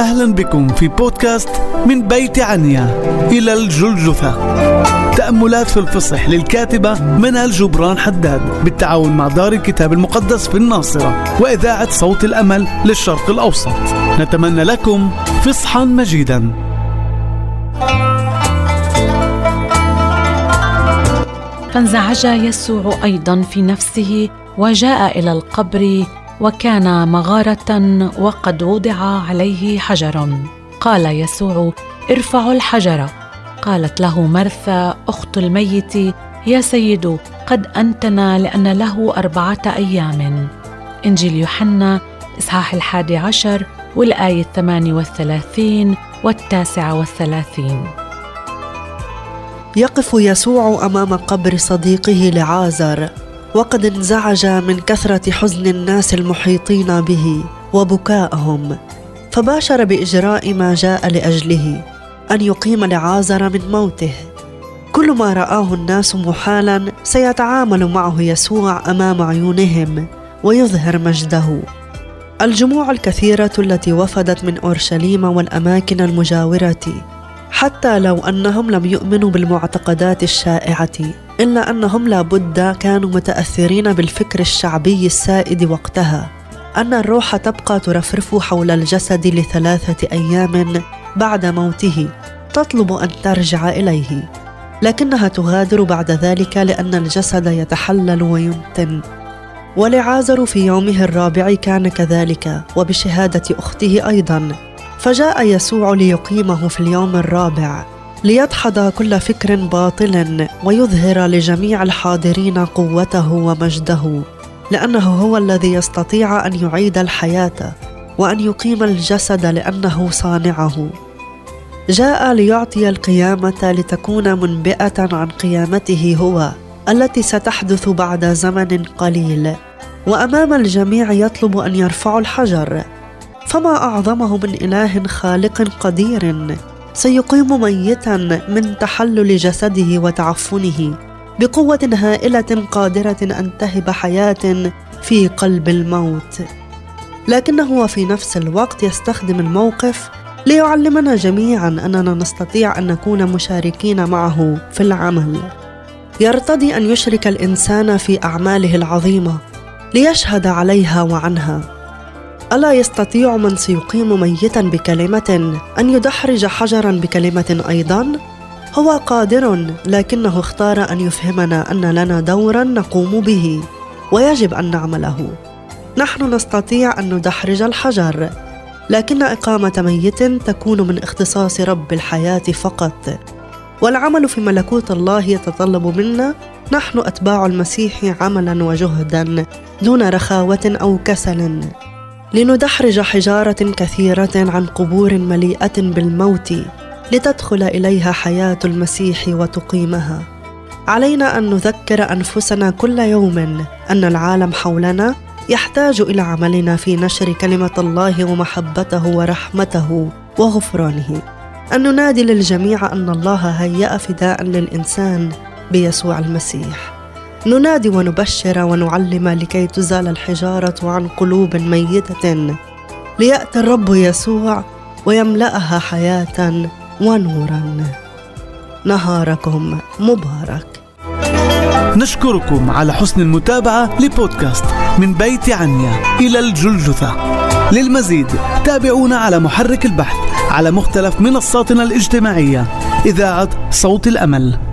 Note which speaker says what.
Speaker 1: أهلا بكم في بودكاست من بيت عنيا. إلى الجلجثة. تأملات في الفصح للكاتبة منال جبران حداد بالتعاون مع دار الكتاب المقدس في الناصرة وإذاعة صوت الأمل للشرق الأوسط. نتمنى لكم فصحا مجيدا.
Speaker 2: فانزعج يسوع أيضا في نفسه وجاء إلى القبر وكان مغارة وقد وضع عليه حجر. قال يسوع ارفعوا الحجر. قالت له مرثا أخت الميت يا سيد قد أنتنا لأن له أربعة أيام. إنجيل يوحنا إصحاح الحادي عشر والآية الثمانية والثلاثين والتاسعة والثلاثين.
Speaker 3: يقف يسوع أمام قبر صديقه لعازر. وقد انزعج من كثرة حزن الناس المحيطين به وبكائهم فباشر بإجراء ما جاء لأجله أن يقيم لعازر من موته. كل ما رآه الناس محالا سيتعامل معه يسوع أمام عيونهم ويظهر مجده. الجموع الكثيرة التي وفدت من أورشليم والأماكن المجاورة حتى لو أنهم لم يؤمنوا بالمعتقدات الشائعة إلا أنهم لابد كانوا متأثرين بالفكر الشعبي السائد وقتها. أن الروح تبقى ترفرف حول الجسد لثلاثة أيام بعد موته تطلب أن ترجع إليه. لكنها تغادر بعد ذلك لأن الجسد يتحلل وينتن. ولعازر في يومه الرابع كان كذلك وبشهادة أخته أيضا. فجاء يسوع ليقيمه في اليوم الرابع ليدحض كل فكر باطل ويظهر لجميع الحاضرين قوته ومجده لأنه هو الذي يستطيع أن يعيد الحياة وأن يقيم الجسد لأنه صانعه. جاء ليعطي القيامة لتكون منبئة عن قيامته هو التي ستحدث بعد زمن قليل وأمام الجميع يطلب أن يرفعوا الحجر. فما أعظمه من إله خالق قدير. سيقيم ميتا من تحلل جسده وتعفنه بقوة هائلة قادرة أن تهب حياة في قلب الموت. لكنه في نفس الوقت يستخدم الموقف ليعلمنا جميعا أننا نستطيع أن نكون مشاركين معه في العمل. يرتضي أن يشرك الإنسان في أعماله العظيمة ليشهد عليها وعنها. ألا يستطيع من سيقيم ميتا بكلمة؟ أن يدحرج حجرا بكلمة أيضا؟ هو قادر لكنه اختار أن يفهمنا أن لنا دورا نقوم به ويجب أن نعمله. نحن نستطيع أن ندحرج الحجر لكن إقامة ميت تكون من اختصاص رب الحياة فقط. والعمل في ملكوت الله يتطلب منا نحن أتباع المسيح عملا وجهدا دون رخاوة أو كسل لندحرج حجارة كثيرة عن قبور مليئة بالموت لتدخل إليها حياة المسيح وتقيمها. علينا أن نذكر أنفسنا كل يوم أن العالم حولنا يحتاج إلى عملنا في نشر كلمة الله ومحبته ورحمته وغفرانه. أن ننادي للجميع أن الله هيأ فداء للإنسان بيسوع المسيح. ننادي ونبشر ونعلم لكي تزال الحجارة عن قلوب ميتة. ليأتي الرب يسوع ويملأها حياة ونورا. نهاركم مبارك.
Speaker 1: نشكركم على حسن المتابعة لبودكاست من بيت عنيا إلى الجلجثة. للمزيد تابعونا على محرك البحث على مختلف منصاتنا الاجتماعية إذاعة صوت الأمل.